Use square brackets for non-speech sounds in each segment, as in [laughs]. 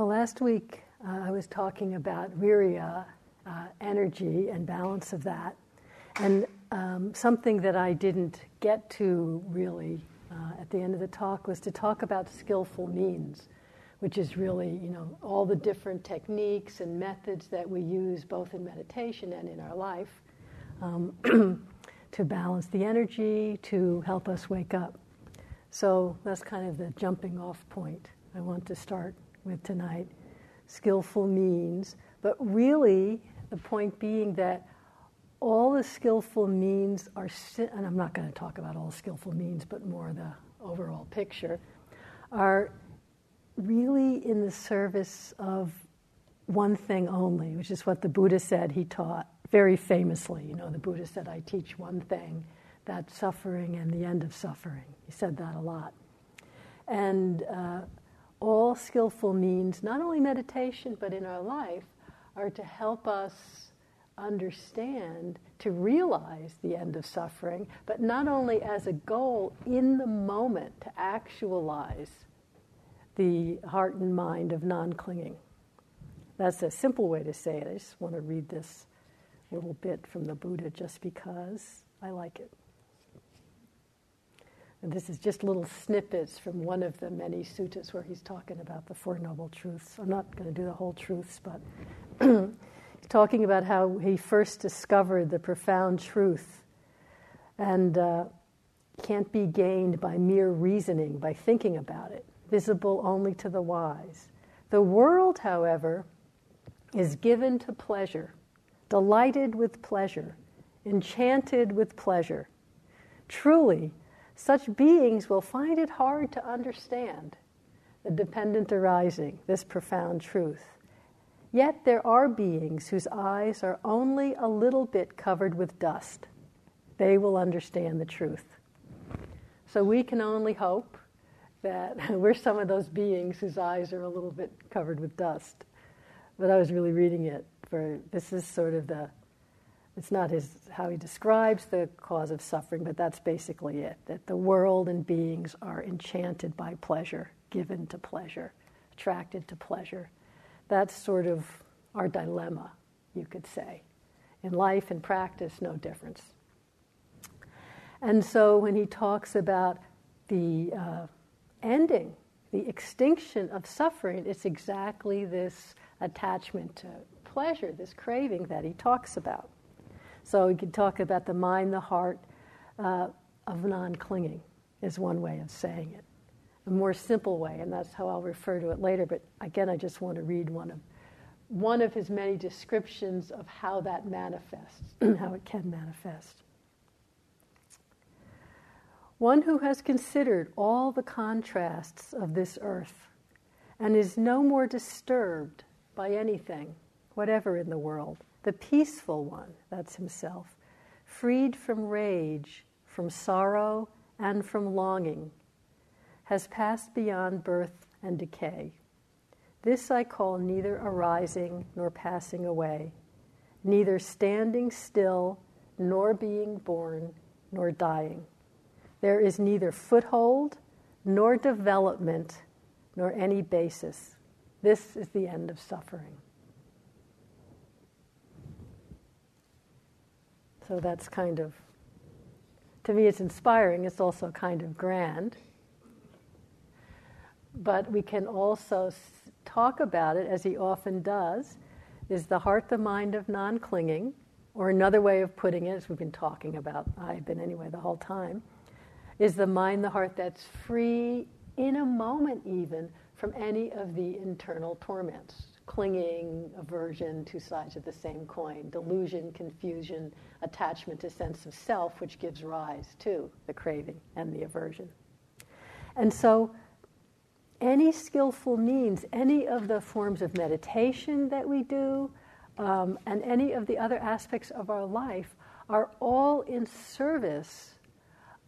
Well, last week uh, I was talking about virya, uh, energy, and balance of that. And um, something that I didn't get to really uh, at the end of the talk was to talk about skillful means, which is really, you know, all the different techniques and methods that we use both in meditation and in our life um, [clears throat] to balance the energy, to help us wake up. So that's kind of the jumping off point I want to start with tonight. Skillful means, but really the point being that all the skillful means are, and I'm not going to talk about all skillful means, but more the overall picture, are really in the service of one thing only, which is what the Buddha said he taught very famously. You know, the Buddha said, I teach one thing, that suffering and the end of suffering. He said that a lot. And uh, all skillful means, not only meditation, but in our life, are to help us understand, to realize the end of suffering, but not only as a goal in the moment to actualize the heart and mind of non clinging. That's a simple way to say it. I just want to read this little bit from the Buddha just because I like it. And this is just little snippets from one of the many suttas where he's talking about the Four Noble Truths. I'm not going to do the whole truths, but he's [clears throat] talking about how he first discovered the profound truth and uh, can't be gained by mere reasoning, by thinking about it, visible only to the wise. The world, however, is given to pleasure, delighted with pleasure, enchanted with pleasure. Truly, such beings will find it hard to understand the dependent arising, this profound truth. Yet there are beings whose eyes are only a little bit covered with dust. They will understand the truth. So we can only hope that [laughs] we're some of those beings whose eyes are a little bit covered with dust. But I was really reading it for this is sort of the it's not his, how he describes the cause of suffering, but that's basically it that the world and beings are enchanted by pleasure, given to pleasure, attracted to pleasure. That's sort of our dilemma, you could say. In life and practice, no difference. And so when he talks about the uh, ending, the extinction of suffering, it's exactly this attachment to pleasure, this craving that he talks about. So we could talk about the mind, the heart uh, of non clinging, is one way of saying it. A more simple way, and that's how I'll refer to it later. But again, I just want to read one of, one of his many descriptions of how that manifests, [clears throat] how it can manifest. One who has considered all the contrasts of this earth and is no more disturbed by anything, whatever in the world, the peaceful one, that's himself, freed from rage, from sorrow, and from longing, has passed beyond birth and decay. This I call neither arising nor passing away, neither standing still nor being born nor dying. There is neither foothold nor development nor any basis. This is the end of suffering. So that's kind of, to me, it's inspiring. It's also kind of grand. But we can also talk about it, as he often does, is the heart the mind of non clinging, or another way of putting it, as we've been talking about, I've been anyway the whole time, is the mind the heart that's free in a moment even from any of the internal torments clinging, aversion, two sides of the same coin, delusion, confusion, attachment to sense of self, which gives rise to the craving and the aversion. And so, any skillful means, any of the forms of meditation that we do, um, and any of the other aspects of our life are all in service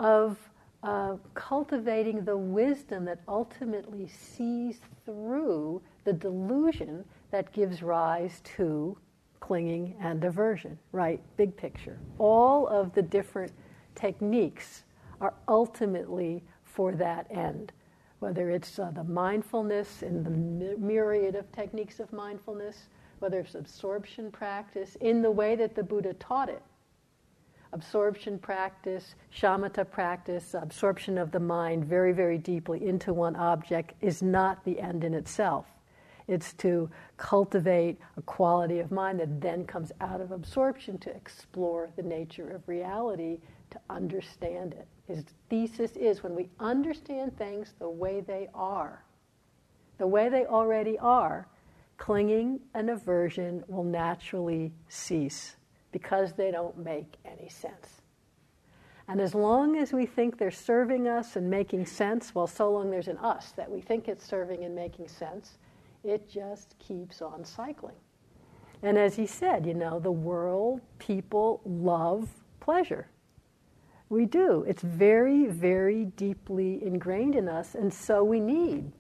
of uh, cultivating the wisdom that ultimately sees through the delusion that gives rise to clinging and aversion, right? Big picture. All of the different techniques are ultimately for that end. whether it's uh, the mindfulness and the myriad of techniques of mindfulness, whether it's absorption practice in the way that the Buddha taught it. Absorption practice, shamatha practice, absorption of the mind very, very deeply into one object is not the end in itself. It's to cultivate a quality of mind that then comes out of absorption to explore the nature of reality, to understand it. His thesis is when we understand things the way they are, the way they already are, clinging and aversion will naturally cease because they don't make any sense. And as long as we think they're serving us and making sense, well, so long there's an us that we think it's serving and making sense, it just keeps on cycling. And as he said, you know, the world, people love pleasure. We do. It's very, very deeply ingrained in us, and so we need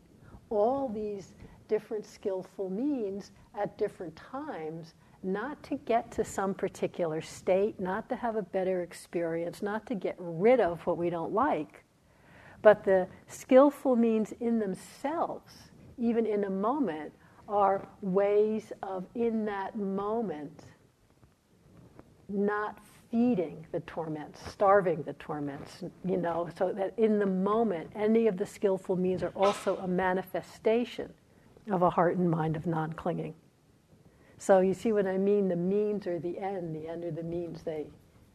all these different skillful means at different times, not to get to some particular state, not to have a better experience, not to get rid of what we don't like, but the skillful means in themselves, even in a moment, are ways of, in that moment, not feeding the torments, starving the torments, you know, so that in the moment, any of the skillful means are also a manifestation of a heart and mind of non clinging. So you see what I mean? The means are the end, the end are the means. They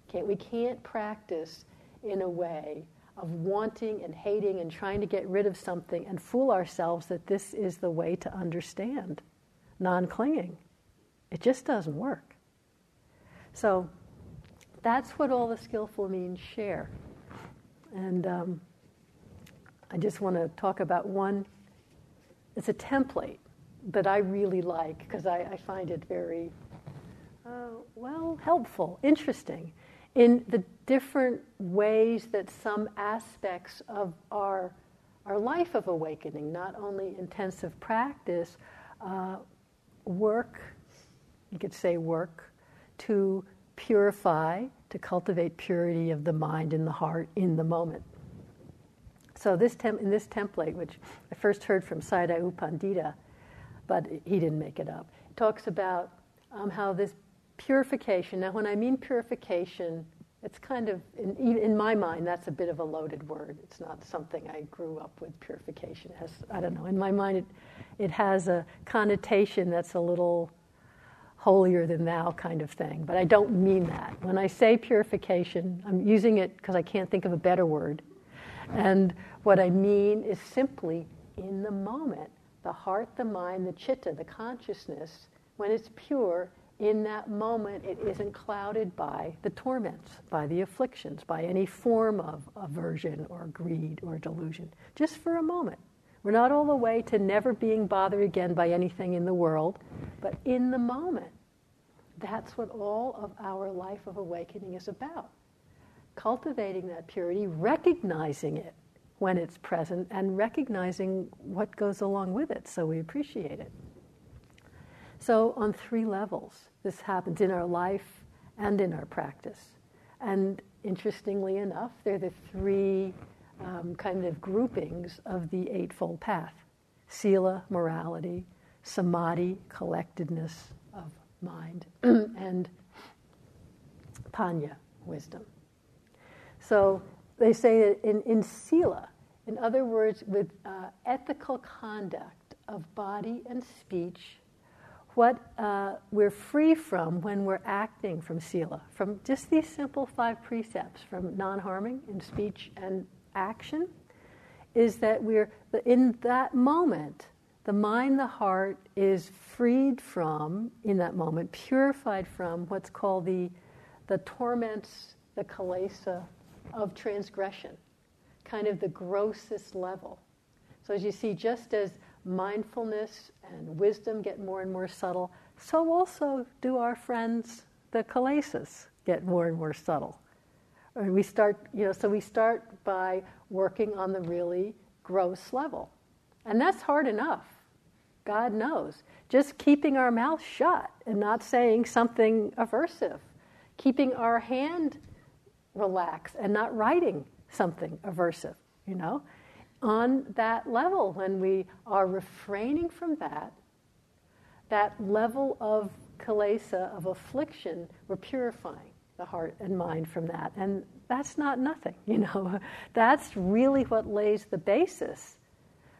can't, we can't practice in a way of wanting and hating and trying to get rid of something and fool ourselves that this is the way to understand non clinging. It just doesn't work. So that's what all the skillful means share. And um, I just want to talk about one. It's a template that I really like because I, I, find it very, uh, well, helpful, interesting in the different ways that some aspects of our, our life of awakening, not only intensive practice, uh, work, you could say work, to purify to cultivate purity of the mind and the heart in the moment. So this tem- in this template, which I first heard from Sayadaw U Pandita, but he didn't make it up, talks about um, how this purification. Now, when I mean purification, it's kind of in, in, my mind that's a bit of a loaded word. It's not something I grew up with. Purification has I don't know. In my mind, it it has a connotation that's a little holier than thou kind of thing. But I don't mean that. When I say purification, I'm using it because I can't think of a better word. And what I mean is simply in the moment, the heart, the mind, the chitta, the consciousness, when it's pure, in that moment it isn't clouded by the torments, by the afflictions, by any form of aversion or greed or delusion. Just for a moment. We're not all the way to never being bothered again by anything in the world, but in the moment. That's what all of our life of awakening is about. Cultivating that purity, recognizing it when it's present, and recognizing what goes along with it so we appreciate it. So, on three levels, this happens in our life and in our practice. And interestingly enough, they're the three um, kind of groupings of the Eightfold Path Sila, morality, Samadhi, collectedness, of mind, [clears throat] and panya, wisdom. So they say in, in sila, in other words, with uh, ethical conduct of body and speech, what uh, we're free from when we're acting from sila, from just these simple five precepts, from non harming in speech and action, is that we're in that moment the mind, the heart is freed from, in that moment, purified from what's called the, the torments, the kilesa of transgression, kind of the grossest level. So, as you see, just as mindfulness and wisdom get more and more subtle, so also do our friends, the kilesas, get more and more subtle. And we start, you know, so we start by working on the really gross level. And that's hard enough. God knows. Just keeping our mouth shut and not saying something aversive, keeping our hand relaxed and not writing something aversive, you know. on that level, when we are refraining from that, that level of kilesa, of affliction, we're purifying the heart and mind from that. And that's not nothing, [laughs] you know. That's really what lays the basis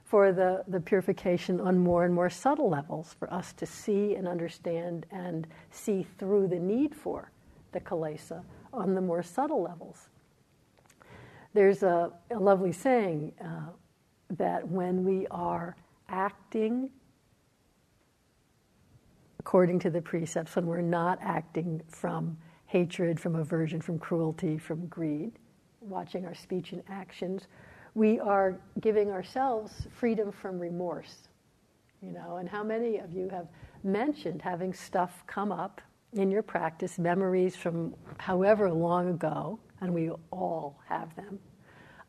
for the, the purification on more and more subtle levels, for us to see and understand and see through the need for the kilesa on the more subtle levels. There's a, a lovely saying uh, that when we are acting according to the precepts, when we're not acting from hatred, from aversion, from cruelty, from greed, watching our speech and actions, we are giving ourselves freedom from remorse. You know, and how many of you have mentioned having stuff come up in your practice, memories from however long ago, and we all have them,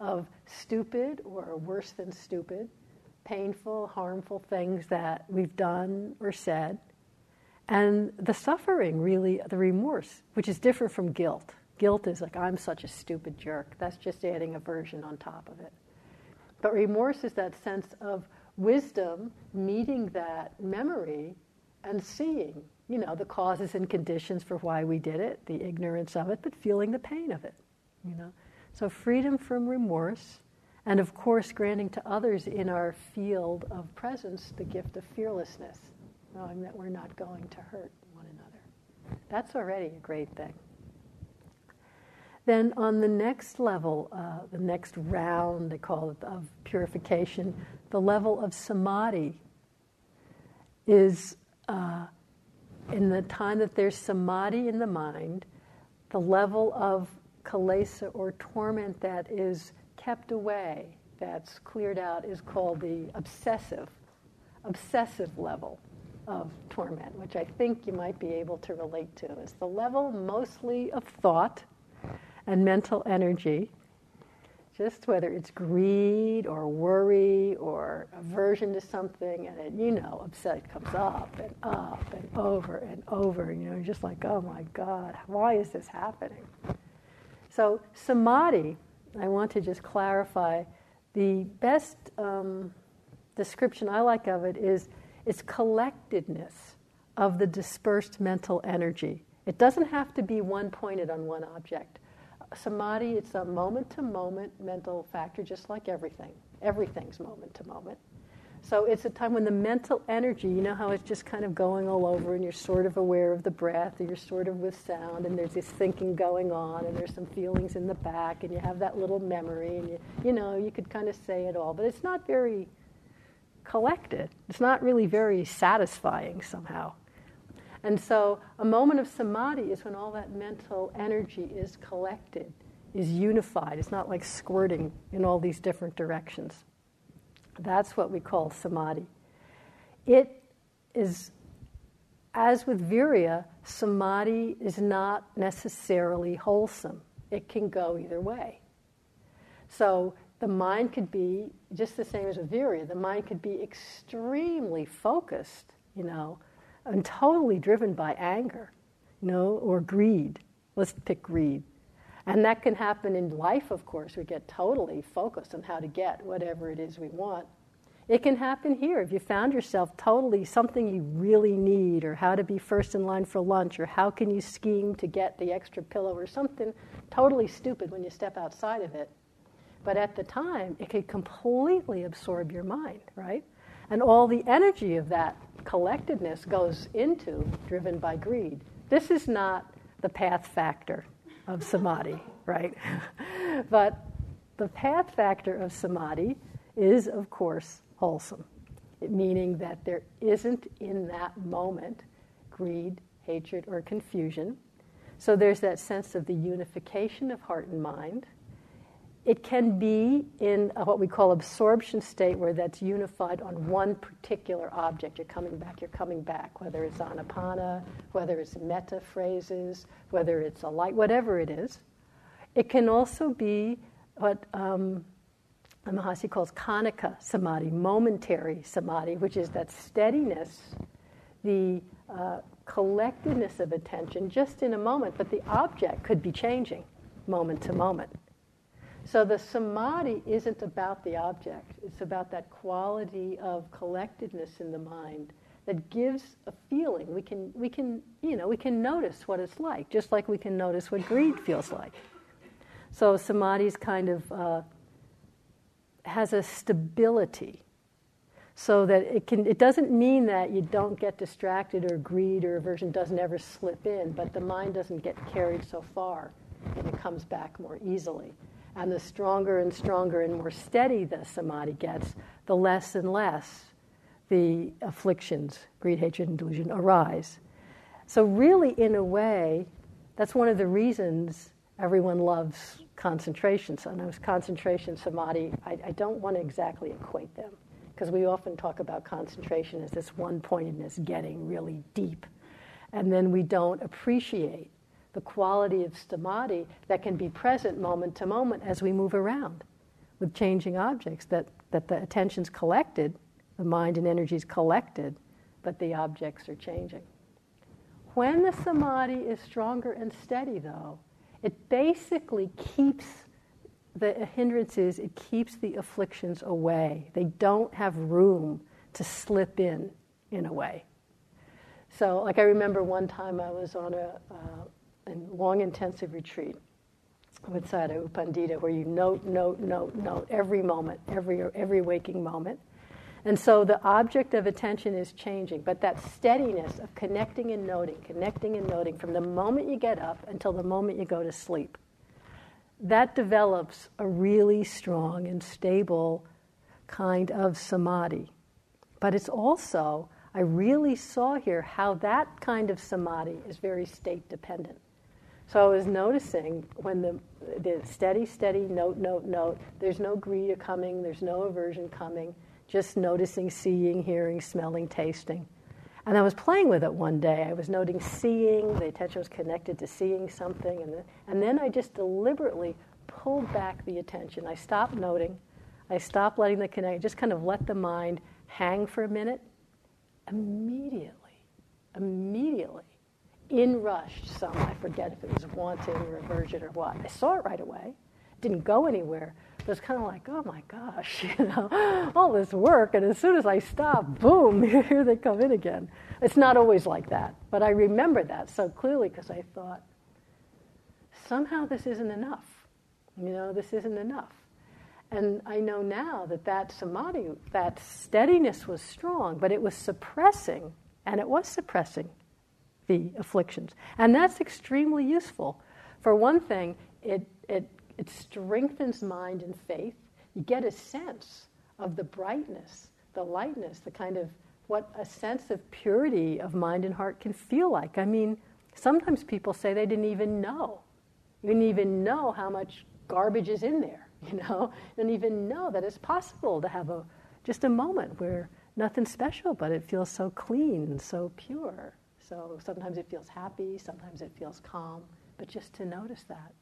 of stupid or worse than stupid, painful, harmful things that we've done or said, and the suffering, really, the remorse, which is different from guilt. Guilt is like, I'm such a stupid jerk. That's just adding aversion on top of it. But remorse is that sense of wisdom meeting that memory and seeing, you know, the causes and conditions for why we did it, the ignorance of it, but feeling the pain of it, you know. So freedom from remorse, and of course, granting to others in our field of presence the gift of fearlessness knowing that we're not going to hurt one another. That's already a great thing. Then, on the next level, uh, the next round, they call it, of purification, the level of samadhi is uh, in the time that there's samadhi in the mind, the level of kilesa or torment that is kept away, that's cleared out, is called the obsessive, obsessive level of torment, which I think you might be able to relate to, is the level mostly of thought and mental energy, just whether it's greed or worry or aversion to something, and it, you know, upset comes up and up and over and over. You know, you're just like, oh my God, why is this happening? So, samadhi, I want to just clarify the best um, description I like of it is it's collectedness of the dispersed mental energy. It doesn't have to be one pointed on one object. Samadhi, it's a moment to moment mental factor, just like everything. Everything's moment to moment. So it's a time when the mental energy, you know how it's just kind of going all over and you're sort of aware of the breath and you're sort of with sound and there's this thinking going on and there's some feelings in the back and you have that little memory and you, you know, you could kind of say it all, but it's not very collected. It's not really very satisfying somehow. And so a moment of samadhi is when all that mental energy is collected, is unified. It's not like squirting in all these different directions. That's what we call samadhi. It is, as with virya, samadhi is not necessarily wholesome. It can go either way. So the mind could be just the same as with virya. The mind could be extremely focused, you know, and totally driven by anger, you know, or greed. Let's pick greed. And that can happen in life, of course. We get totally focused on how to get whatever it is we want. It can happen here. If you found yourself totally something you really need, or how to be first in line for lunch, or how can you scheme to get the extra pillow, or something totally stupid when you step outside of it, but at the time, it could completely absorb your mind, right? And all the energy of that collectedness goes into, driven by greed. This is not the path factor of samadhi, right? [laughs] but the path factor of samadhi is, of course, wholesome, meaning that there isn't in that moment greed, hatred, or confusion. So there's that sense of the unification of heart and mind it can be in what we call absorption state, where that's unified on one particular object. You're coming back, you're coming back, whether it's anapana, whether it's metta phrases, whether it's a light, whatever it is. It can also be what um, Mahasi calls khanika samadhi, momentary samadhi, which is that steadiness, the uh, collectedness of attention just in a moment, but the object could be changing moment to moment. So the samadhi isn't about the object, it's about that quality of collectedness in the mind that gives a feeling. We can, we can, you know, we can notice what it's like, just like we can notice what greed feels like. So samadhi's kind of uh, has a stability, so that it can. It doesn't mean that you don't get distracted or greed or aversion doesn't ever slip in, but the mind doesn't get carried so far, and it comes back more easily. And the stronger and stronger and more steady the samadhi gets, the less and less the afflictions, greed, hatred, and delusion, arise. So, really, in a way, that's one of the reasons everyone loves concentration. So, I concentration, samadhi, I, I don't want to exactly equate them because we often talk about concentration as this one pointedness getting really deep. And then we don't appreciate the quality of samadhi that can be present moment to moment as we move around with changing objects, that, that the attention's collected the mind and energy is collected, but the objects are changing. When the samadhi is stronger and steady, though, it basically keeps the hindrances, it keeps the afflictions away. They don't have room to slip in, in a way. So, like I remember one time I was on a, uh, a long intensive retreat with Sayadaw U Pandita where you note, note, note, note every moment, every, every waking moment. And so the object of attention is changing, but that steadiness of connecting and noting, connecting and noting from the moment you get up until the moment you go to sleep, that develops a really strong and stable kind of samadhi. But it's also, I really saw here how that kind of samadhi is very state dependent. So I was noticing when the, the steady, steady note, note, note, there's no greed coming, there's no aversion coming just noticing, seeing, hearing, smelling, tasting. And I was playing with it one day. I was noting seeing, the attention was connected to seeing something, and, and then I just deliberately pulled back the attention. I stopped noting, I stopped letting the connect, just kind of let the mind hang for a minute. Immediately, immediately, in rushed some, I forget if it was wanting or aversion or what. I saw it right away, didn't go anywhere, it was kind of like, oh my gosh, [laughs] you know, all this work, and as soon as I stop, boom, [laughs] here they come in again. It's not always like that, but I remember that so clearly because I thought, somehow this isn't enough. You know, this isn't enough. And I know now that that samadhi, that steadiness was strong, but it was suppressing, and it was suppressing the afflictions. And that's extremely useful. For one thing, it, it it strengthens mind and faith. You get a sense of the brightness, the lightness, the kind of what a sense of purity of mind and heart can feel like. I mean, sometimes people say they didn't even know. You didn't even know how much garbage is in there, [laughs] you know? Didn't even know that it's possible to have a just a moment where nothing special, but it feels so clean and so pure. So sometimes it feels happy, sometimes it feels calm, but just to notice that.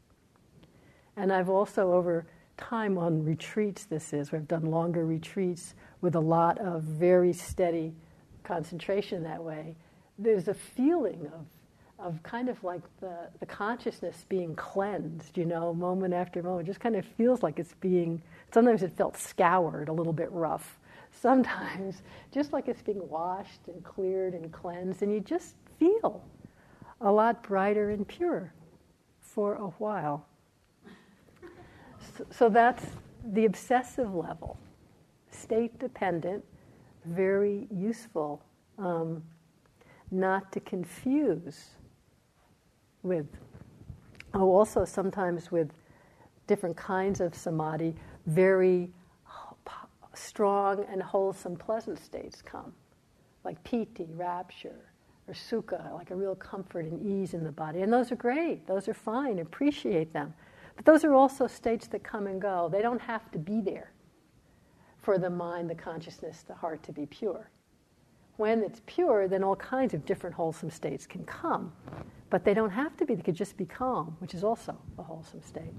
And I've also, over time on retreats, this is, where I've done longer retreats with a lot of very steady concentration that way, there's a feeling of, of kind of like the, the consciousness being cleansed, you know, moment after moment. It just kind of feels like it's being, sometimes it felt scoured, a little bit rough. Sometimes [laughs] just like it's being washed and cleared and cleansed, and you just feel a lot brighter and purer for a while. So that's the obsessive level, state dependent, very useful, um, not to confuse with, oh, also sometimes with different kinds of samadhi, very strong and wholesome, pleasant states come, like piti, rapture, or sukha, like a real comfort and ease in the body. And those are great, those are fine, appreciate them. But those are also states that come and go. They don't have to be there for the mind, the consciousness, the heart to be pure. When it's pure, then all kinds of different wholesome states can come. But they don't have to be, they could just be calm, which is also a wholesome state.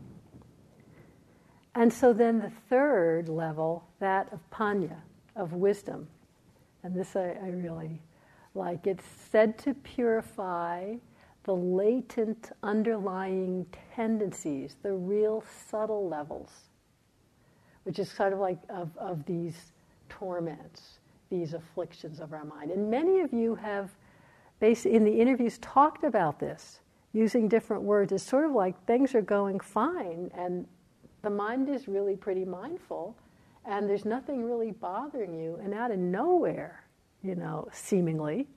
And so then the third level, that of panya, of wisdom, and this I, I really like, it's said to purify the latent underlying tendencies, the real subtle levels, which is sort of like of, of these torments, these afflictions of our mind. And many of you have, in the interviews, talked about this using different words. It's sort of like things are going fine, and the mind is really pretty mindful, and there's nothing really bothering you, and out of nowhere, you know, seemingly,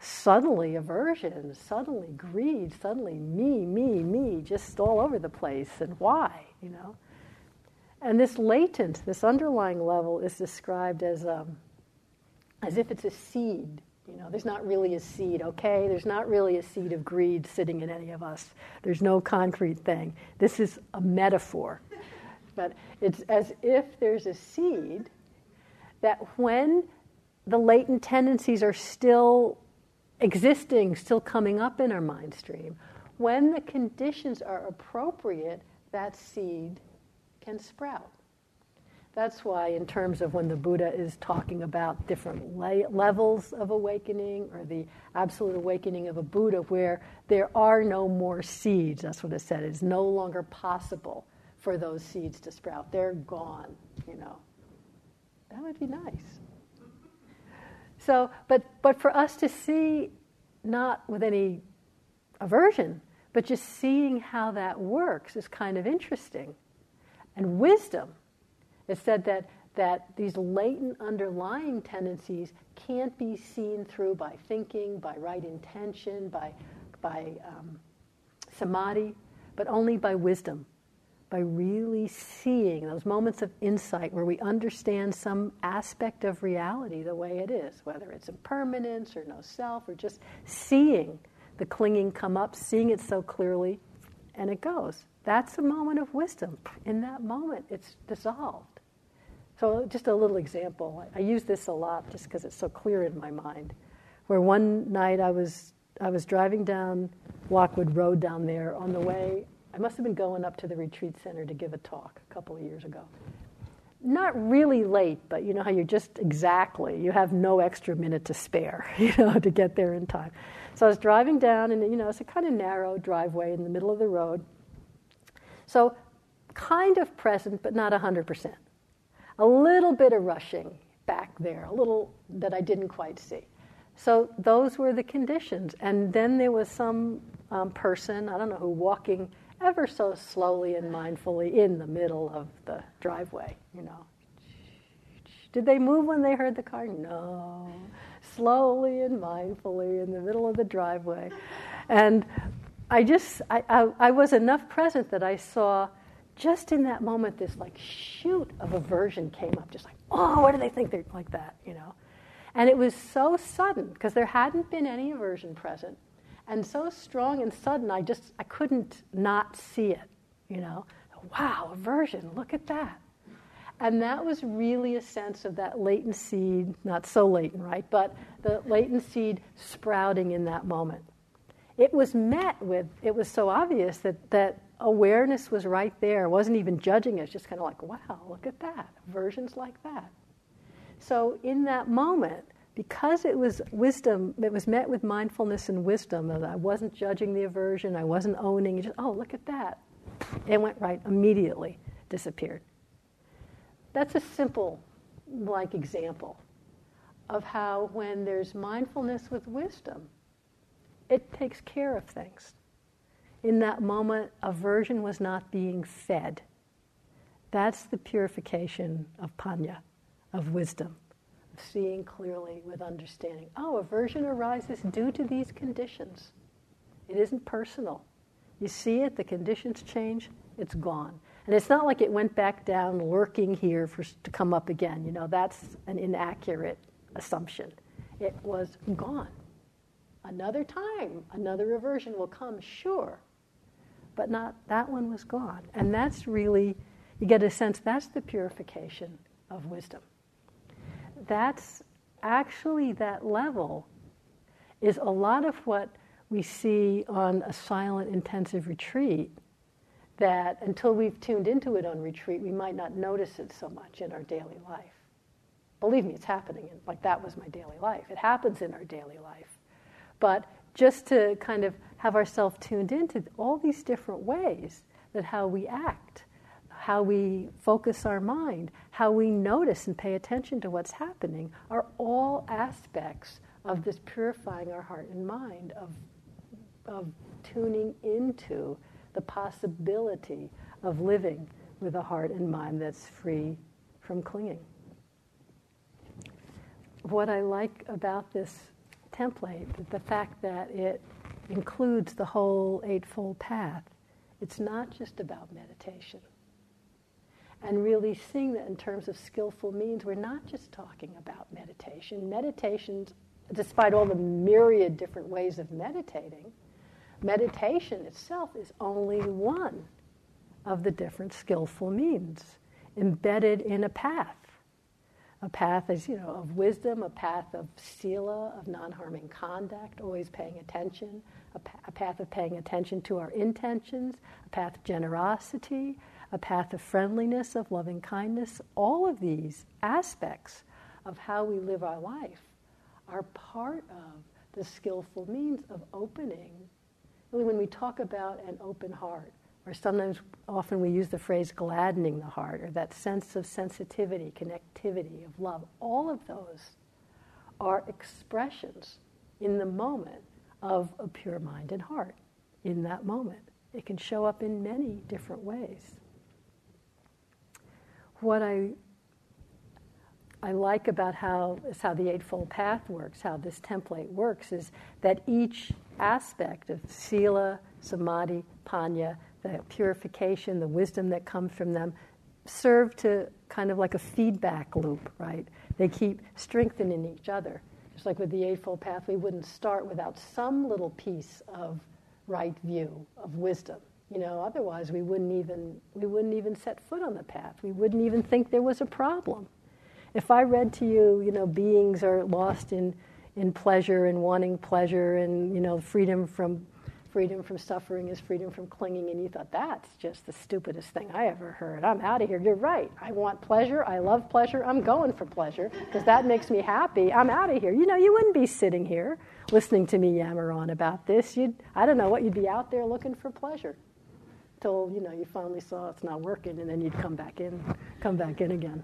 suddenly aversion, suddenly greed, suddenly me, me, me, just all over the place. And why, you know? And this latent, this underlying level is described as, um, as if it's a seed. You know, there's not really a seed, okay? There's not really a seed of greed sitting in any of us. There's no concrete thing. This is a metaphor. [laughs] But it's as if there's a seed that when the latent tendencies are still existing, still coming up in our mind stream, when the conditions are appropriate, that seed can sprout. That's why, in terms of when the Buddha is talking about different la- levels of awakening or the absolute awakening of a Buddha, where there are no more seeds, that's what it said. It's no longer possible for those seeds to sprout. They're gone, you know. That would be nice. So, but, but for us to see, not with any aversion, but just seeing how that works is kind of interesting. And wisdom, it said that, that these latent underlying tendencies can't be seen through by thinking, by right intention, by, by um, samadhi, but only by wisdom by really seeing those moments of insight where we understand some aspect of reality the way it is, whether it's impermanence or no self, or just seeing the clinging come up, seeing it so clearly, and it goes. That's a moment of wisdom. In that moment, it's dissolved. So, just a little example. I use this a lot just because it's so clear in my mind. Where one night I was I was driving down Lockwood Road down there on the way I must have been going up to the retreat center to give a talk a couple of years ago. Not really late, but you know how you're just exactly, you have no extra minute to spare, [laughs] you know, to get there in time. So I was driving down, and you know, it's a kind of narrow driveway in the middle of the road. So kind of present, but not 100%. A little bit of rushing back there, a little that I didn't quite see. So those were the conditions. And then there was some um, person, I don't know who, walking ever so slowly and mindfully in the middle of the driveway, you know. Did they move when they heard the car? No. Slowly and mindfully in the middle of the driveway. And I just, I, I, I was enough present that I saw just in that moment this like shoot of aversion came up, just like, oh, what do they think they're like that, you know? And it was so sudden because there hadn't been any aversion present and so strong and sudden i just i couldn't not see it you know? Wow aversion look at that. And that was really a sense of that latent seed not so latent right but the latent seed sprouting in that moment it was met with it was so obvious that that awareness was right there. Wasn't even judging. It just kind of like wow look at that. Versions like that. So in that moment because it was wisdom, it was met with mindfulness and wisdom, that I wasn't judging the aversion, I wasn't owning, just, oh, look at that. It went right, immediately disappeared. That's a simple, like, example of how when there's mindfulness with wisdom, it takes care of things. In that moment, aversion was not being fed. That's the purification of panya, of wisdom of seeing clearly with understanding. Oh, aversion arises due to these conditions. It isn't personal. You see it, the conditions change, it's gone. And it's not like it went back down lurking here for, to come up again. You know, that's an inaccurate assumption. It was gone. Another time, another reversion will come, sure. But not that one was gone. And that's really, you get a sense that's the purification of wisdom that's actually that level is a lot of what we see on a silent intensive retreat that until we've tuned into it on retreat we might not notice it so much in our daily life believe me it's happening like that was my daily life it happens in our daily life but just to kind of have ourselves tuned into all these different ways that how we act, how we focus our mind, how we notice and pay attention to what's happening are all aspects of this purifying our heart and mind, of, of tuning into the possibility of living with a heart and mind that's free from clinging. What I like about this template, the fact that it includes the whole Eightfold Path, it's not just about meditation. And really seeing that in terms of skillful means, we're not just talking about meditation. Meditation's, despite all the myriad different ways of meditating, meditation itself is only one of the different skillful means embedded in a path. A path is, you know, of wisdom, a path of sila, of non-harming conduct, always paying attention, a, pa- a path of paying attention to our intentions, a path of generosity, a path of friendliness, of loving kindness. All of these aspects of how we live our life are part of the skillful means of opening. When we talk about an open heart, or sometimes often we use the phrase gladdening the heart or that sense of sensitivity, connectivity, of love. All of those are expressions in the moment of a pure mind and heart in that moment. It can show up in many different ways. What I I like about how is how the Eightfold Path works, how this template works, is that each aspect of sila, samadhi, panya, the purification, the wisdom that comes from them, serve to kind of like a feedback loop, right? They keep strengthening each other. Just like with the Eightfold Path, we wouldn't start without some little piece of right view, of wisdom. You know, otherwise we wouldn't even we wouldn't even set foot on the path. We wouldn't even think there was a problem. If I read to you, you know, beings are lost in in pleasure and wanting pleasure and you know freedom from freedom from suffering is freedom from clinging, and you thought, that's just the stupidest thing I ever heard. I'm out of here. You're right. I want pleasure. I love pleasure. I'm going for pleasure because that makes me happy. I'm out of here. You know, you wouldn't be sitting here listening to me yammer on about this. You'd, I don't know what, you'd be out there looking for pleasure till, you know, you finally saw it's not working, and then you'd come back in, come back in again.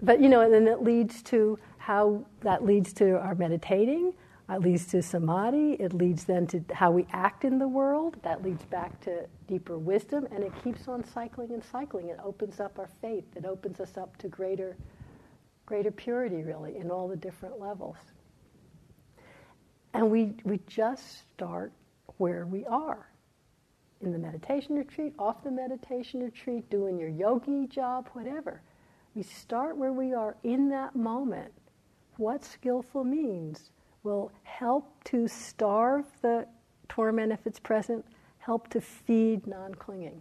But, you know, and then it leads to how that leads to our meditating it leads to samadhi. It leads then to how we act in the world. That leads back to deeper wisdom, and it keeps on cycling and cycling. It opens up our faith. It opens us up to greater, greater purity, really, in all the different levels. And we, we just start where we are. In the meditation retreat, off the meditation retreat, doing your yogi job, whatever. We start where we are in that moment. What skillful means will help to starve the torment if it's present, help to feed non clinging.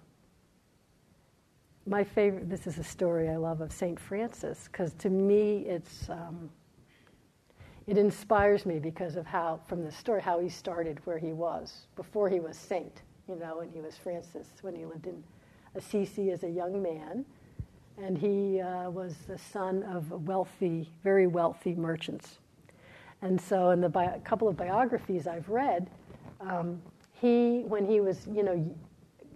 My favorite, this is a story I love of St. Francis, because to me it's, um, it inspires me because of how, from the story, how he started where he was before he was saint, you know, when he was Francis, when he lived in Assisi as a young man. And he uh, was the son of wealthy, very wealthy merchants. And so, in the bi- a couple of biographies I've read, um, he, when he was, you know,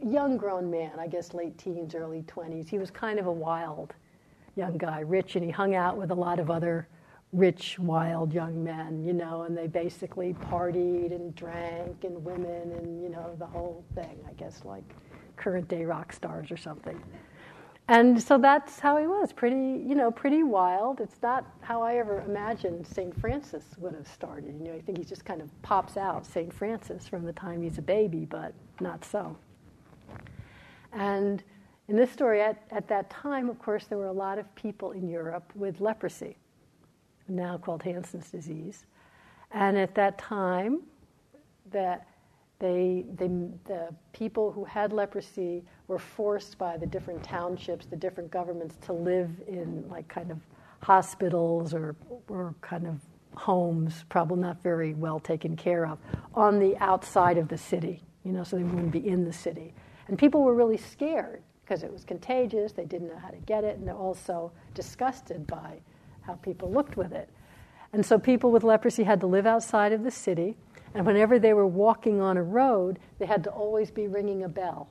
young grown man, I guess late teens, early 20s, he was kind of a wild young guy, rich, and he hung out with a lot of other rich, wild young men, you know, and they basically partied and drank and women and, you know, the whole thing, I guess, like current day rock stars or something. And so that's how he was, pretty, you know, pretty wild. It's not how I ever imagined St. Francis would have started. You know, I think he just kind of pops out, St. Francis, from the time he's a baby, but not so. And in this story, at, at that time, of course, there were a lot of people in Europe with leprosy, now called Hansen's disease. And at that time, that they, they, the people who had leprosy were forced by the different townships, the different governments, to live in like kind of hospitals or, or kind of homes, probably not very well taken care of, on the outside of the city, you know, so they wouldn't be in the city. And people were really scared because it was contagious, they didn't know how to get it, and they're also disgusted by how people looked with it. And so people with leprosy had to live outside of the city, and whenever they were walking on a road, they had to always be ringing a bell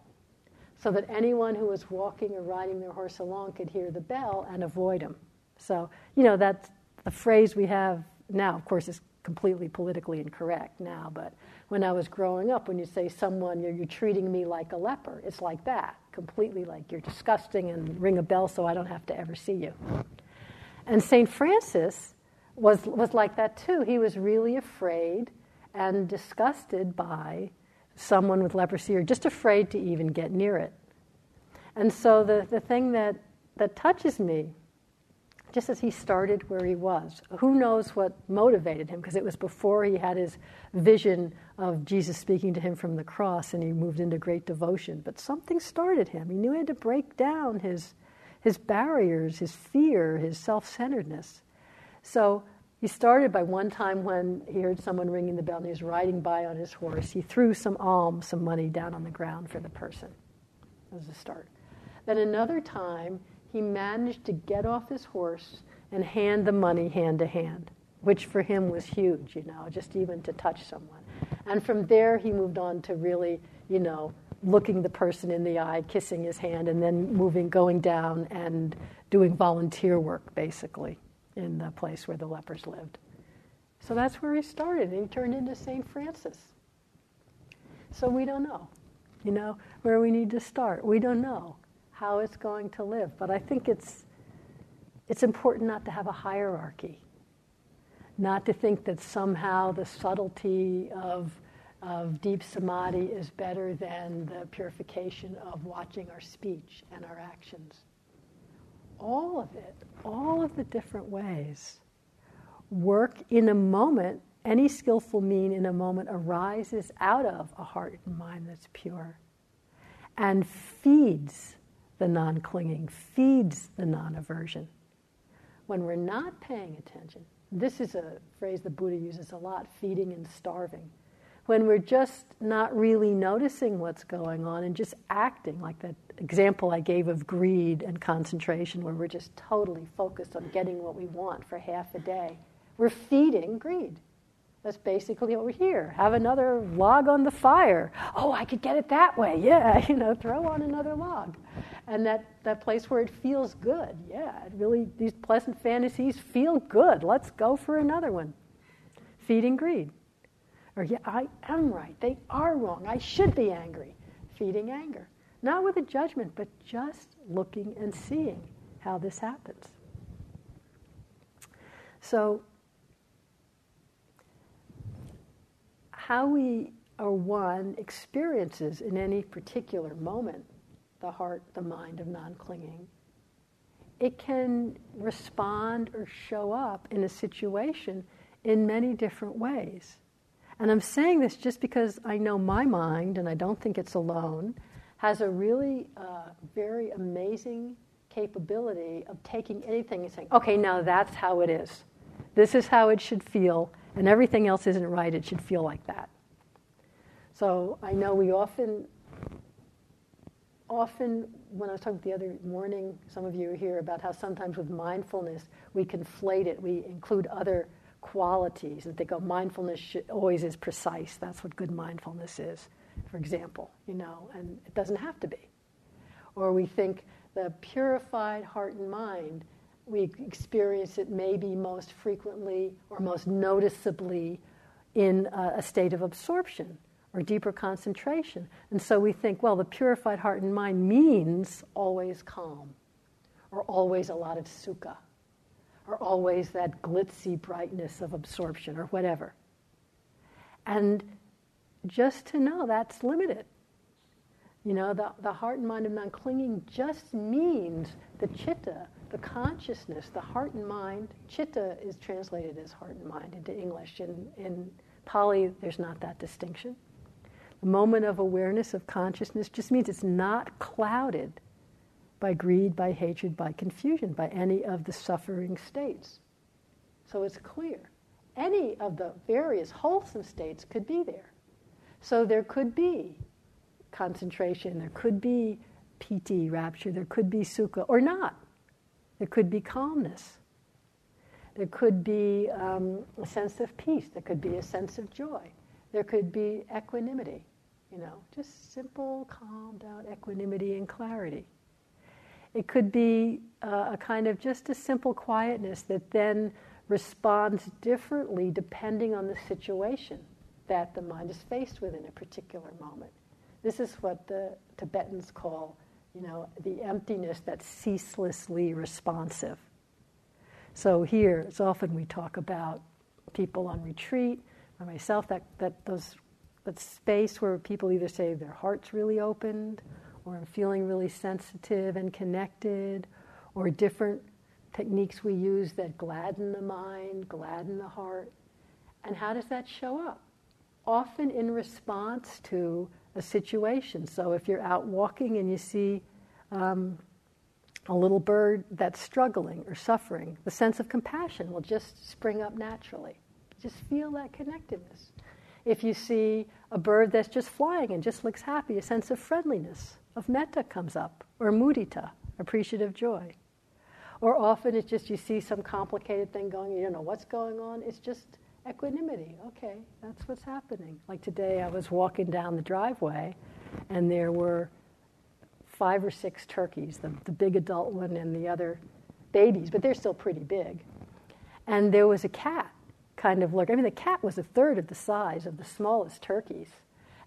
so that anyone who was walking or riding their horse along could hear the bell and avoid them. So, you know, that's the phrase we have now, of course, is completely politically incorrect now, but when I was growing up, when you say someone, you're, you're treating me like a leper, it's like that, completely like you're disgusting and ring a bell so I don't have to ever see you. And St. Francis was, was like that too. He was really afraid and disgusted by someone with leprosy or just afraid to even get near it. And so the, the thing that, that touches me just as he started where he was. Who knows what motivated him? Because it was before he had his vision of Jesus speaking to him from the cross and he moved into great devotion. But something started him. He knew he had to break down his, his barriers, his fear, his self centeredness. So he started by one time when he heard someone ringing the bell and he was riding by on his horse. He threw some alms, some money down on the ground for the person. That was the start. Then another time, he managed to get off his horse and hand the money hand to hand, which for him was huge, you know, just even to touch someone. And from there, he moved on to really, you know, looking the person in the eye, kissing his hand, and then moving, going down and doing volunteer work, basically, in the place where the lepers lived. So that's where he started, he turned into St. Francis. So we don't know, you know, where we need to start. We don't know how it's going to live. But I think it's, it's important not to have a hierarchy, not to think that somehow the subtlety of, of deep samadhi is better than the purification of watching our speech and our actions. All of it, all of the different ways, work in a moment. Any skillful mean in a moment arises out of a heart and mind that's pure and feeds the non clinging, feeds the non aversion. When we're not paying attention, this is a phrase the Buddha uses a lot feeding and starving. When we're just not really noticing what's going on and just acting, like that example I gave of greed and concentration, where we're just totally focused on getting what we want for half a day, we're feeding greed. That's basically what we're here. Have another log on the fire. Oh, I could get it that way. [laughs] Yeah, you know, throw on another log. And that, that place where it feels good. Yeah, it really, these pleasant fantasies feel good. Let's go for another one. Feeding greed. Or, yeah, I am right. They are wrong. I should be angry. Feeding anger. Not with a judgment, but just looking and seeing how this happens. So, how we or one experiences in any particular moment the heart, the mind of non clinging, it can respond or show up in a situation in many different ways. And I'm saying this just because I know my mind, and I don't think it's alone, has a really uh, very amazing capability of taking anything and saying, okay, now that's how it is. This is how it should feel and everything else isn't right, it should feel like that. So I know we often, often, when I was talking the other morning, some of you hear about how sometimes with mindfulness we conflate it, we include other qualities and think go mindfulness should, always is precise. That's what good mindfulness is for example you know and it doesn't have to be. Or we think the purified heart and mind we experience it maybe most frequently or most noticeably in a, a state of absorption or deeper concentration. And so we think, well, the purified heart and mind means always calm, or always a lot of sukha, or always that glitzy brightness of absorption, or whatever. And just to know that's limited. You know, the, the heart and mind of non clinging just means the chitta, the consciousness, the heart and mind. Chitta is translated as heart and mind into English. In, in Pali, there's not that distinction. The moment of awareness, of consciousness, just means it's not clouded by greed, by hatred, by confusion, by any of the suffering states. So it's clear. Any of the various wholesome states could be there. So there could be concentration, there could be piti, rapture, there could be sukha, or not. There could be calmness. There could be um, a sense of peace. There could be a sense of joy. There could be equanimity, you know, just simple, calmed out equanimity and clarity. It could be uh, a kind of just a simple quietness that then responds differently depending on the situation that the mind is faced with in a particular moment. This is what the Tibetans call, you know, the emptiness that's ceaselessly responsive. So here, it's often we talk about people on retreat, or myself, that, that those that space where people either say their heart's really opened, or I'm feeling really sensitive and connected, or different techniques we use that gladden the mind, gladden the heart. And how does that show up? Often in response to a situation. So if you're out walking and you see um, a little bird that's struggling or suffering, the sense of compassion will just spring up naturally. Just feel that connectedness. If you see a bird that's just flying and just looks happy, a sense of friendliness, of metta comes up, or mudita, appreciative joy. Or often it's just you see some complicated thing going, you don't know what's going on. It's just equanimity. Okay, that's what's happening. Like today, I was walking down the driveway, and there were five or six turkeys, the, the big adult one and the other babies, but they're still pretty big. And there was a cat kind of lurking. I mean, the cat was a third of the size of the smallest turkeys.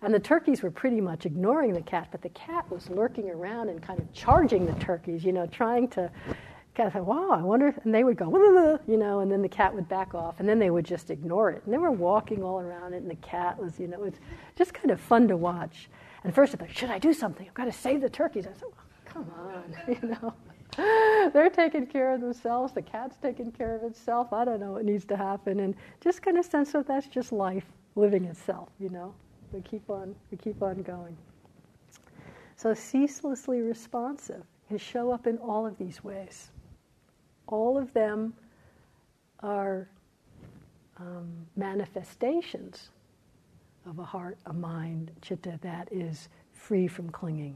And the turkeys were pretty much ignoring the cat, but the cat was lurking around and kind of charging the turkeys, you know, trying to kind of thought, wow, I wonder, and they would go, you know, and then the cat would back off, and then they would just ignore it. And they were walking all around it, and the cat was, you know, it's just kind of fun to watch. And first I thought, should I do something? I've got to save the turkeys. I said, well, come on, [laughs] you know. [laughs] They're taking care of themselves. The cat's taking care of itself. I don't know what needs to happen. And just kind of sense that that's just life living itself, you know. We keep on, we keep on going. So ceaselessly responsive can show up in all of these ways. All of them are um, manifestations of a heart, a mind, chitta that is free from clinging,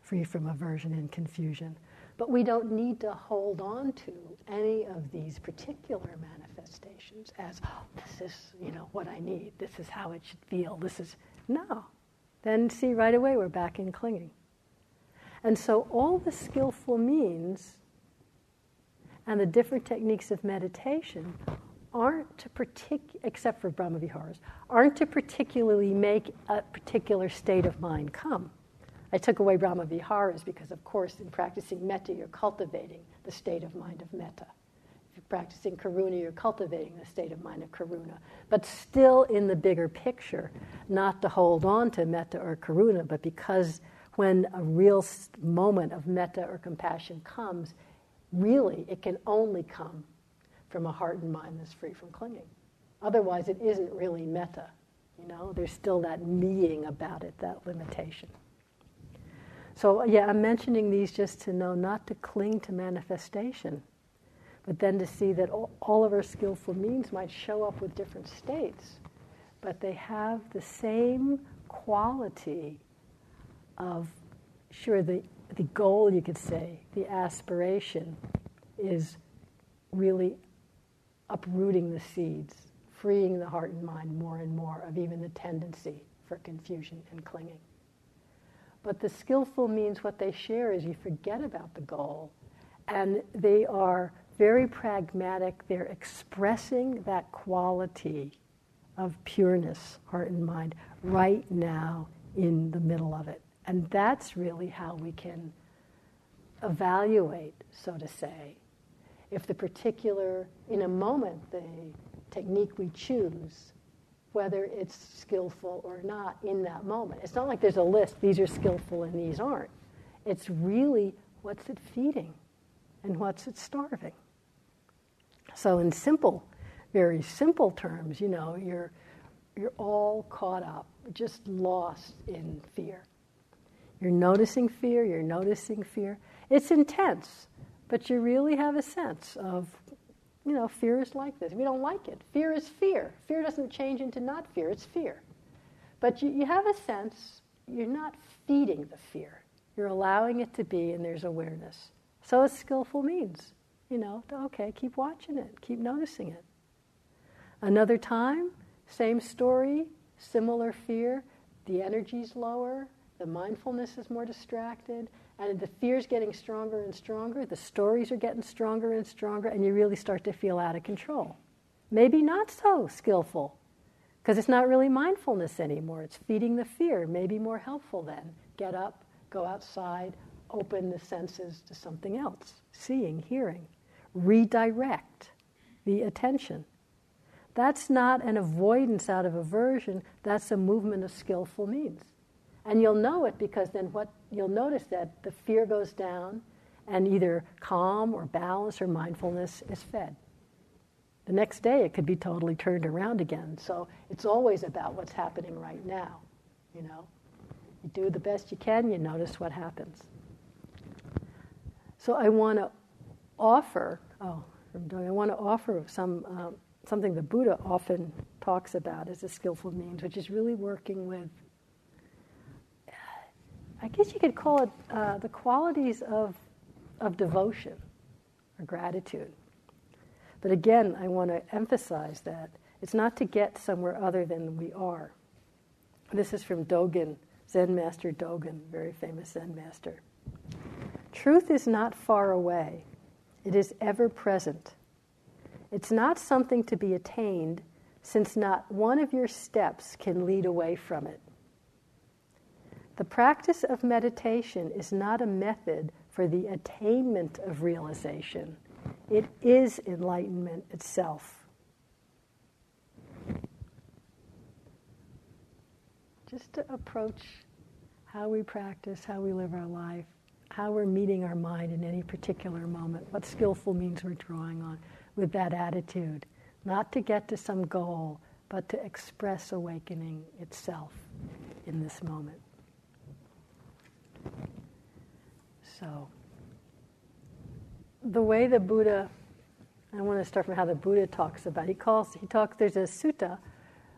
free from aversion and confusion. But we don't need to hold on to any of these particular manifestations as, oh, this is, you know, what I need. This is how it should feel. This is, no. Then see right away we're back in clinging. And so all the skillful means and the different techniques of meditation aren't to partic- except for Brahmaviharas, aren't to particularly make a particular state of mind come. I took away Brahmaviharas because, of course, in practicing metta, you're cultivating the state of mind of metta. Practicing karuna, you're cultivating the state of mind of karuna. But still, in the bigger picture, not to hold on to metta or karuna, but because when a real moment of metta or compassion comes, really it can only come from a heart and mind that's free from clinging. Otherwise, it isn't really metta. You know, there's still that meing about it, that limitation. So, yeah, I'm mentioning these just to know not to cling to manifestation, but then to see that all, of our skillful means might show up with different states, but they have the same quality of, sure, the, the goal, you could say, the aspiration is really uprooting the seeds, freeing the heart and mind more and more of even the tendency for confusion and clinging. But the skillful means what they share is you forget about the goal and they are very pragmatic. They're expressing that quality of pureness, heart and mind, right now in the middle of it. And that's really how we can evaluate, so to say, if the particular, in a moment, the technique we choose, whether it's skillful or not in that moment. It's not like there's a list, these are skillful and these aren't. It's really what's it feeding and what's it starving. So, in simple, very simple terms, you know, you're, you're all caught up, just lost in fear. You're noticing fear, you're noticing fear. It's intense. But you really have a sense of, you know, fear is like this. We don't like it. Fear is fear. Fear doesn't change into not fear, it's fear. But you, you have a sense you're not feeding the fear. You're allowing it to be, and there's awareness. So it's skillful means. You know, okay, keep watching it, keep noticing it. Another time, same story, similar fear, the energy's lower, the mindfulness is more distracted, and the fear's getting stronger and stronger, the stories are getting stronger and stronger, and you really start to feel out of control. Maybe not so skillful, because it's not really mindfulness anymore. It's feeding the fear. Maybe more helpful then. Get up, go outside, open the senses to something else seeing, hearing. Redirect the attention. That's not an avoidance out of aversion, that's a movement of skillful means. And you'll know it because then what you'll notice that the fear goes down and either calm or balance or mindfulness is fed. The next day it could be totally turned around again. So it's always about what's happening right now, you know. You do the best you can, you notice what happens. So I want to offer, oh, I want to offer some, um, something the Buddha often talks about as a skillful means, which is really working with, I guess you could call it uh, the qualities of, of devotion or gratitude. But again, I want to emphasize that it's not to get somewhere other than we are. This is from Dogen, Zen master Dogen, very famous Zen master. Truth is not far away, it is ever present. It's not something to be attained, since not one of your steps can lead away from it. The practice of meditation is not a method for the attainment of realization, it is enlightenment itself. Just to approach how we practice, how we live our life, how we're meeting our mind in any particular moment, what skillful means we're drawing on with that attitude. Not to get to some goal, but to express awakening itself in this moment. So, the way the Buddha, I want to start from how the Buddha talks about. He calls, he talks. There's a sutta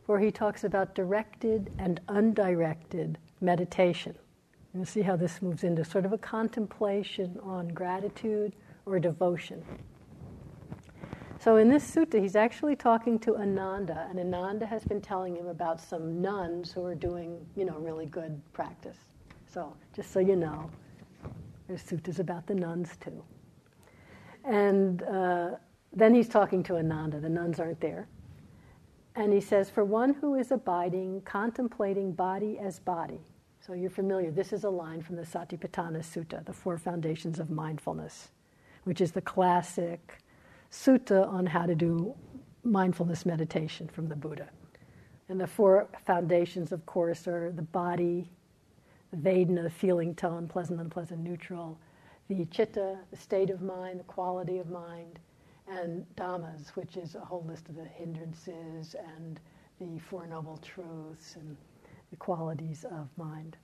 where he talks about directed and undirected meditation. And see how this moves into sort of a contemplation on gratitude or devotion. So in this sutta, he's actually talking to Ananda, and Ananda has been telling him about some nuns who are doing, you know, really good practice. So just so you know, there's suttas about the nuns too. And uh, then he's talking to Ananda. The nuns aren't there. And he says, For one who is abiding, contemplating body as body, so you're familiar. This is a line from the Satipatthana Sutta, the Four Foundations of Mindfulness, which is the classic sutta on how to do mindfulness meditation from the Buddha. And the four foundations, of course, are the body, Vedana, the feeling tone, pleasant, unpleasant, neutral, the chitta, the state of mind, the quality of mind, and dhammas, which is a whole list of the hindrances and the Four Noble Truths and the qualities of mind.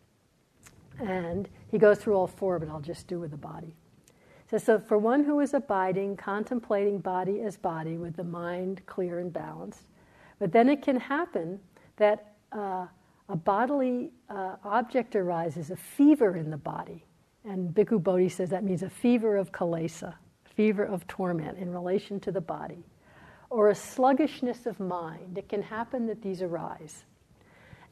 And he goes through all four, but I'll just do with the body. So, so for one who is abiding, contemplating body as body with the mind clear and balanced, but then it can happen that uh, a bodily uh, object arises, a fever in the body. And Bhikkhu Bodhi says that means a fever of kilesa, fever of torment in relation to the body, or a sluggishness of mind. It can happen that these arise.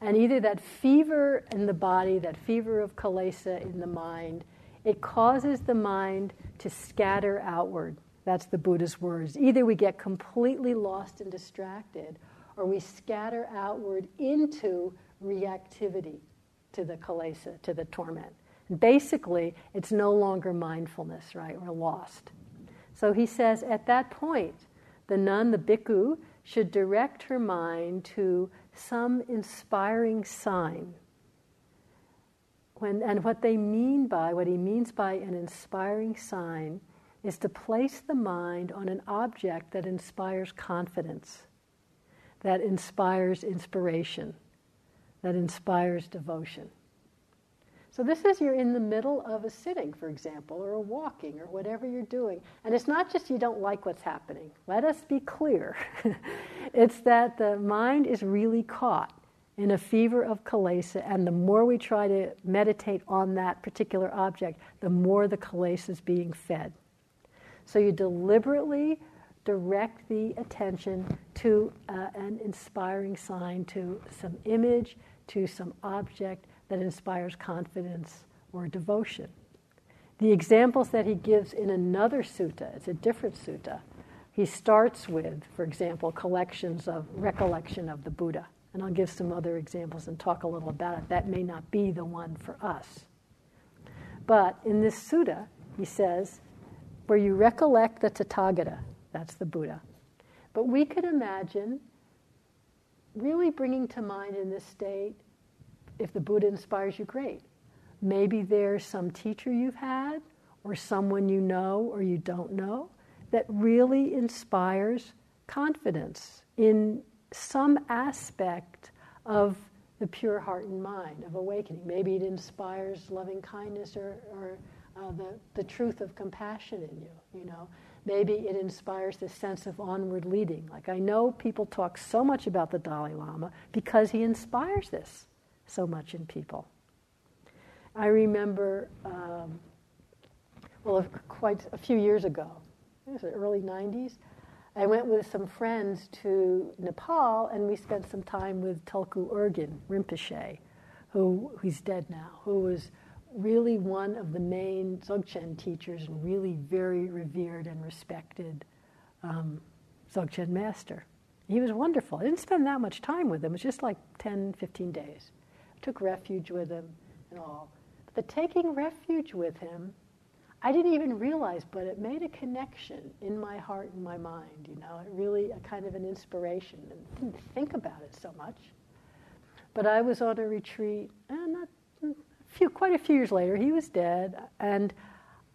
And either that fever in the body, that fever of kilesa in the mind, it causes the mind to scatter outward. That's the Buddha's words. Either we get completely lost and distracted, or we scatter outward into reactivity to the kilesa, to the torment. Basically, it's no longer mindfulness, right? We're lost. So he says at that point, the nun, the bhikkhu, should direct her mind to some inspiring sign. When, and what they mean by, what he means by an inspiring sign, is to place the mind on an object that inspires confidence, that inspires inspiration, that inspires devotion. So, this is you're in the middle of a sitting, for example, or a walking, or whatever you're doing. And it's not just you don't like what's happening. Let us be clear. [laughs] it's that the mind is really caught in a fever of kilesa, and the more we try to meditate on that particular object, the more the kilesa is being fed. So you deliberately direct the attention to uh, an inspiring sign, to some image, to some object that inspires confidence or devotion. The examples that he gives in another sutta, it's a different sutta, he starts with, for example, collections of recollection of the Buddha. And I'll give some other examples and talk a little about it. That may not be the one for us. But in this sutta, he says, where you recollect the Tathagata, that's the Buddha. But we could imagine really bringing to mind in this state, if the Buddha inspires you, great. Maybe there's some teacher you've had, or someone you know or you don't know, that really inspires confidence in some aspect of the pure heart and mind of awakening. Maybe it inspires loving kindness or, or uh, the, the truth of compassion in you, you know. Maybe it inspires this sense of onward leading. Like I know people talk so much about the Dalai Lama because he inspires this so much in people. I remember, um, well, quite a few years ago, it was the early 90s, I went with some friends to Nepal and we spent some time with Tulku Urgyen Rinpoche, who he's dead now, who was really one of the main Dzogchen teachers and really very revered and respected um, Dzogchen master. He was wonderful. I didn't spend that much time with him. It was just like 10, 15 days. Took refuge with him and all. But the taking refuge with him I didn't even realize, but it made a connection in my heart and my mind, you know, it really a kind of an inspiration and didn't think about it so much. But I was on a retreat, and not mm, a few, quite a few years later, he was dead, and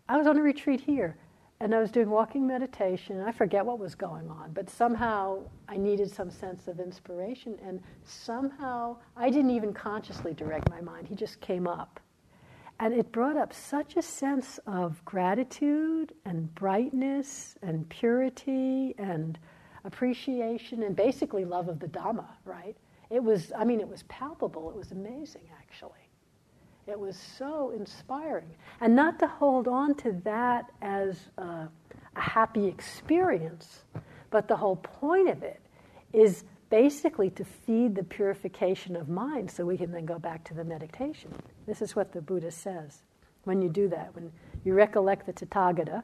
I was on a retreat here, and I was doing walking meditation. I forget what was going on, but somehow I needed some sense of inspiration, and somehow I didn't even consciously direct my mind. He just came up. And it brought up such a sense of gratitude and brightness and purity and appreciation and basically love of the Dhamma, right? It was, I mean, it was palpable. It was amazing, actually. It was so inspiring. And not to hold on to that as a, a happy experience, but the whole point of it is basically to feed the purification of mind so we can then go back to the meditation. This is what the Buddha says. When you do that, when you recollect the Tathagata,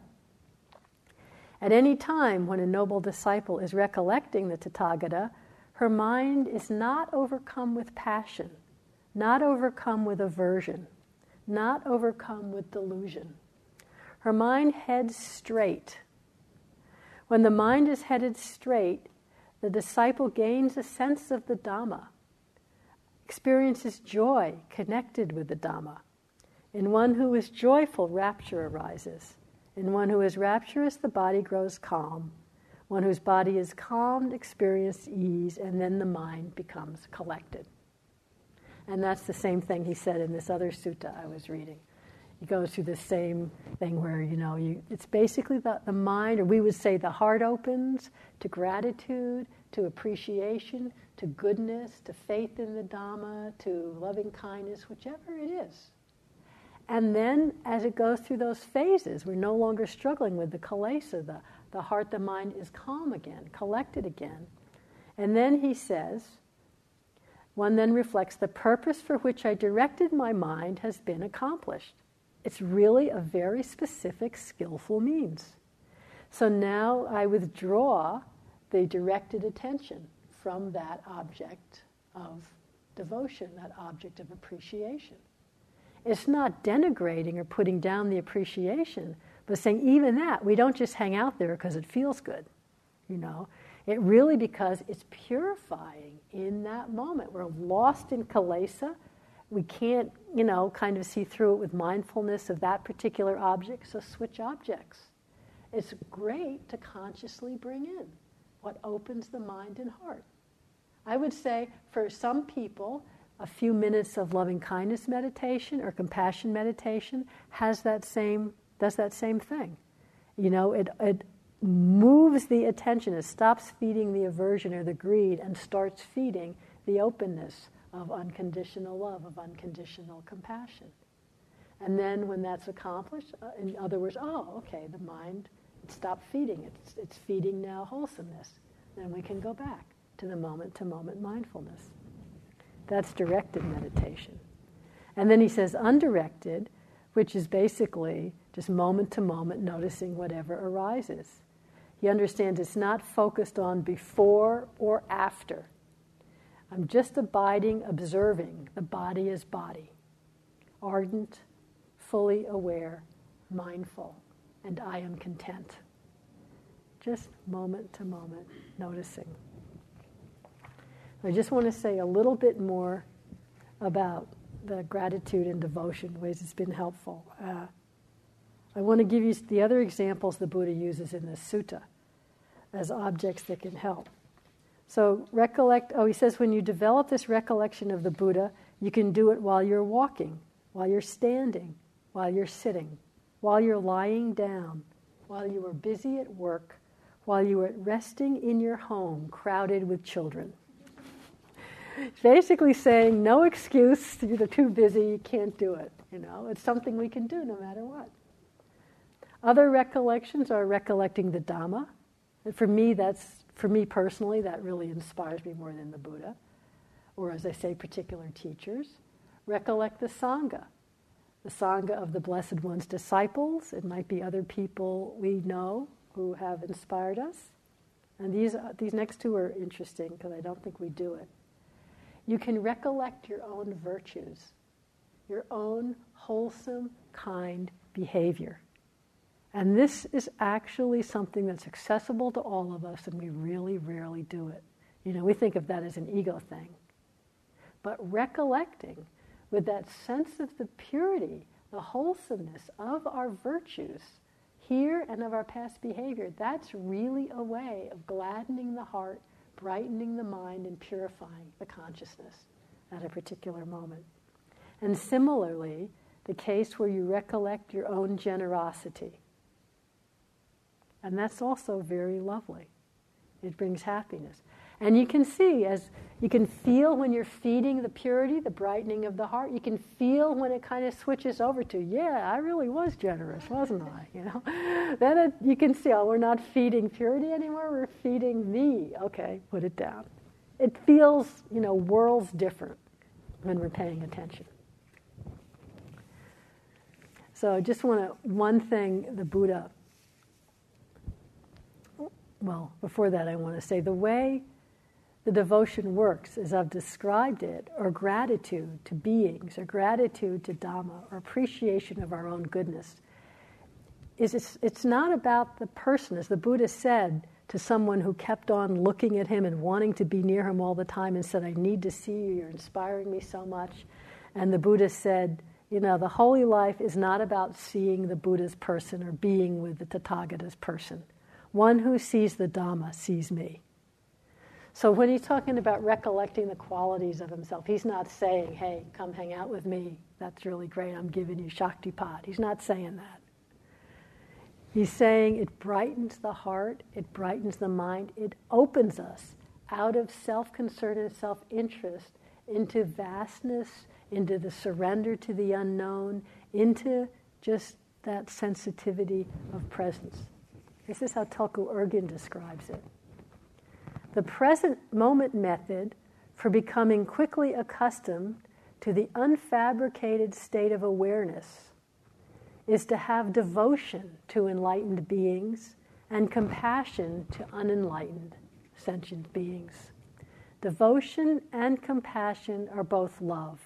at any time when a noble disciple is recollecting the Tathagata, her mind is not overcome with passion, not overcome with aversion, not overcome with delusion. Her mind heads straight. When the mind is headed straight, the disciple gains a sense of the Dhamma, experiences joy connected with the Dhamma. In one who is joyful, rapture arises. In one who is rapturous, the body grows calm. One whose body is calmed experiences ease, and then the mind becomes collected. And that's the same thing he said in this other sutta I was reading. He goes through the same thing where, you know, you, it's basically the, the mind, or we would say the heart opens to gratitude, to appreciation, to goodness, to faith in the Dhamma, to loving kindness, whichever it is. And then as it goes through those phases, we're no longer struggling with the kilesa, the, the heart, the mind is calm again, collected again. And then he says, one then reflects the purpose for which I directed my mind has been accomplished. It's really a very specific, skillful means. So now I withdraw the directed attention from that object of devotion, that object of appreciation. It's not denigrating or putting down the appreciation, but saying even that, we don't just hang out there because it feels good, you know. It really because it's purifying in that moment. We're lost in kilesa. We can't, you know, kind of see through it with mindfulness of that particular object, so switch objects. It's great to consciously bring in what opens the mind and heart. I would say for some people, a few minutes of loving kindness meditation or compassion meditation has that same does that same thing. You know, it it moves the attention, it stops feeding the aversion or the greed and starts feeding the openness of unconditional love, of unconditional compassion. And then when that's accomplished, uh, in other words, oh, okay, the mind stopped feeding. It's, it's feeding now wholesomeness. Then we can go back to the moment to moment mindfulness. That's directed meditation. And then he says undirected, which is basically just moment to moment noticing whatever arises. He understands it's not focused on before or after. I'm just abiding, observing the body as body, ardent, fully aware, mindful, and I am content. Just moment to moment noticing. I just want to say a little bit more about the gratitude and devotion, ways it's been helpful. Uh, I want to give you the other examples the Buddha uses in this sutta as objects that can help. So, recollect, oh, he says when you develop this recollection of the Buddha, you can do it while you're walking, while you're standing, while you're sitting, while you're lying down, while you are busy at work, while you are resting in your home crowded with children. [laughs] Basically saying, no excuse, [laughs] you're too busy, you can't do it. You know, it's something we can do no matter what. Other recollections are recollecting the Dhamma. And for me, that's for me personally, that really inspires me more than the Buddha, or as I say, particular teachers. Recollect the Sangha, the Sangha of the Blessed One's disciples. It might be other people we know who have inspired us. And these, these next two are interesting because I don't think we do it. You can recollect your own virtues, your own wholesome, kind behavior. And this is actually something that's accessible to all of us, and we really rarely do it. You know, we think of that as an ego thing. But recollecting with that sense of the purity, the wholesomeness of our virtues here and of our past behavior, that's really a way of gladdening the heart brightening the mind and purifying the consciousness at a particular moment. And similarly, the case where you recollect your own generosity. And that's also very lovely. It brings happiness. And you can see as you can feel when you're feeding the purity, the brightening of the heart. You can feel when it kind of switches over to, yeah, I really was generous, wasn't I? [laughs] You know, then it, you can see, oh, we're not feeding purity anymore. We're feeding me. Okay, put it down. It feels, you know, worlds different when we're paying attention. So I just want to one thing the Buddha. Well, before that, I want to say the way the devotion works as I've described it, or gratitude to beings, or gratitude to Dhamma, or appreciation of our own goodness, is it's, it's not about the person, as the Buddha said to someone who kept on looking at him and wanting to be near him all the time and said, I need to see you, you're inspiring me so much. And the Buddha said, you know, the holy life is not about seeing the Buddha's person or being with the Tathagata's person. One who sees the Dhamma sees me. So when he's talking about recollecting the qualities of himself, he's not saying, hey, come hang out with me. That's really great. I'm giving you Shaktipat. He's not saying that. He's saying it brightens the heart, it brightens the mind, it opens us out of self concern and self interest into vastness, into the surrender to the unknown, into just that sensitivity of presence. This is how Tulku Urgyen describes it. The present moment method for becoming quickly accustomed to the unfabricated state of awareness is to have devotion to enlightened beings and compassion to unenlightened sentient beings. Devotion and compassion are both love.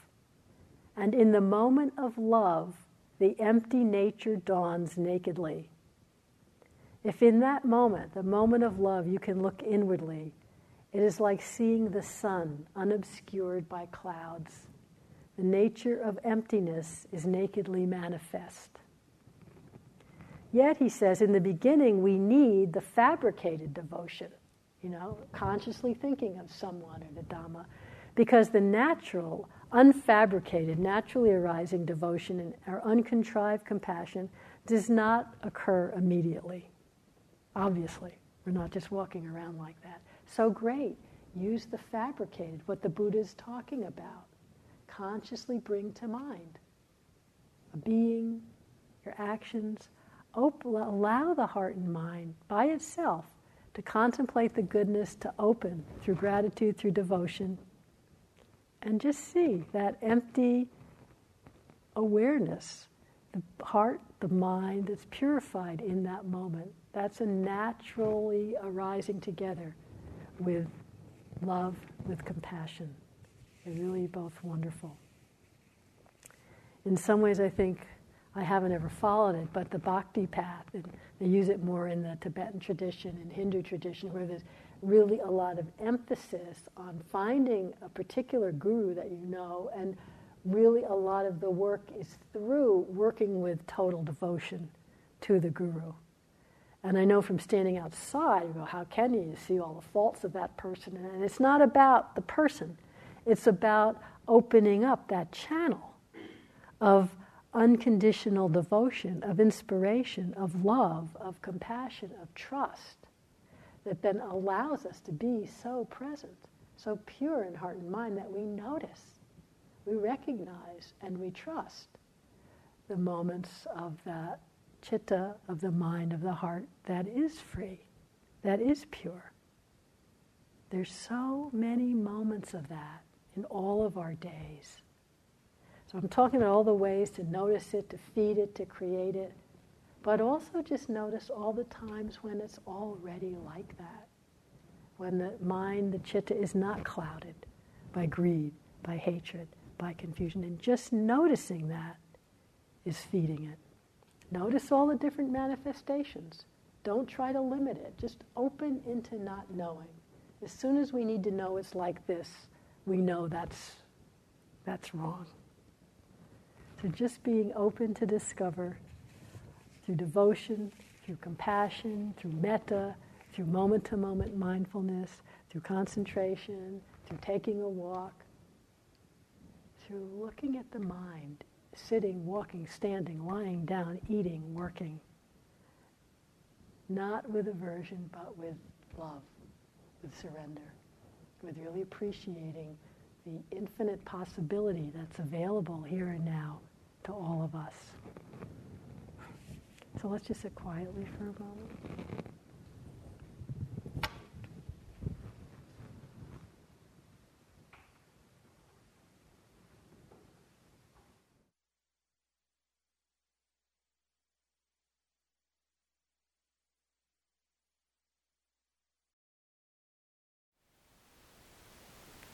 And in the moment of love, the empty nature dawns nakedly. If in that moment, the moment of love, you can look inwardly it is like seeing the sun unobscured by clouds. The nature of emptiness is nakedly manifest. Yet, he says, in the beginning, we need the fabricated devotion, you know, consciously thinking of someone or the Dhamma, because the natural, unfabricated, naturally arising devotion and our uncontrived compassion does not occur immediately. Obviously, we're not just walking around like that. So great. Use the fabricated, what the Buddha is talking about. Consciously bring to mind a being, your actions. op- allow the heart and mind by itself to contemplate the goodness, to open through gratitude, through devotion, and just see that empty awareness, the heart, the mind that's purified in that moment. That's a naturally arising together with love, with compassion. They're really both wonderful. In some ways, I think I haven't ever followed it, but the bhakti path, they use it more in the Tibetan tradition and Hindu tradition, where there's really a lot of emphasis on finding a particular guru that you know, and really a lot of the work is through working with total devotion to the guru. And I know from standing outside, go, how can you? You see all the faults of that person. And it's not about the person, it's about opening up that channel of unconditional devotion, of inspiration, of love, of compassion, of trust that then allows us to be so present, so pure in heart and mind that we notice, we recognize, and we trust the moments of that chitta, of the mind, of the heart that is free, that is pure. There's so many moments of that in all of our days. So I'm talking about all the ways to notice it, to feed it, to create it, but also just notice all the times when it's already like that. When the mind, the chitta, is not clouded by greed, by hatred, by confusion. And just noticing that is feeding it. Notice all the different manifestations. Don't try to limit it. Just open into not knowing. As soon as we need to know it's like this, we know that's, that's wrong. So just being open to discover through devotion, through compassion, through metta, through moment to moment mindfulness, through concentration, through taking a walk, through looking at the mind, sitting, walking, standing, lying down, eating, working. Not with aversion, but with love, with surrender, with really appreciating the infinite possibility that's available here and now to all of us. So let's just sit quietly for a moment.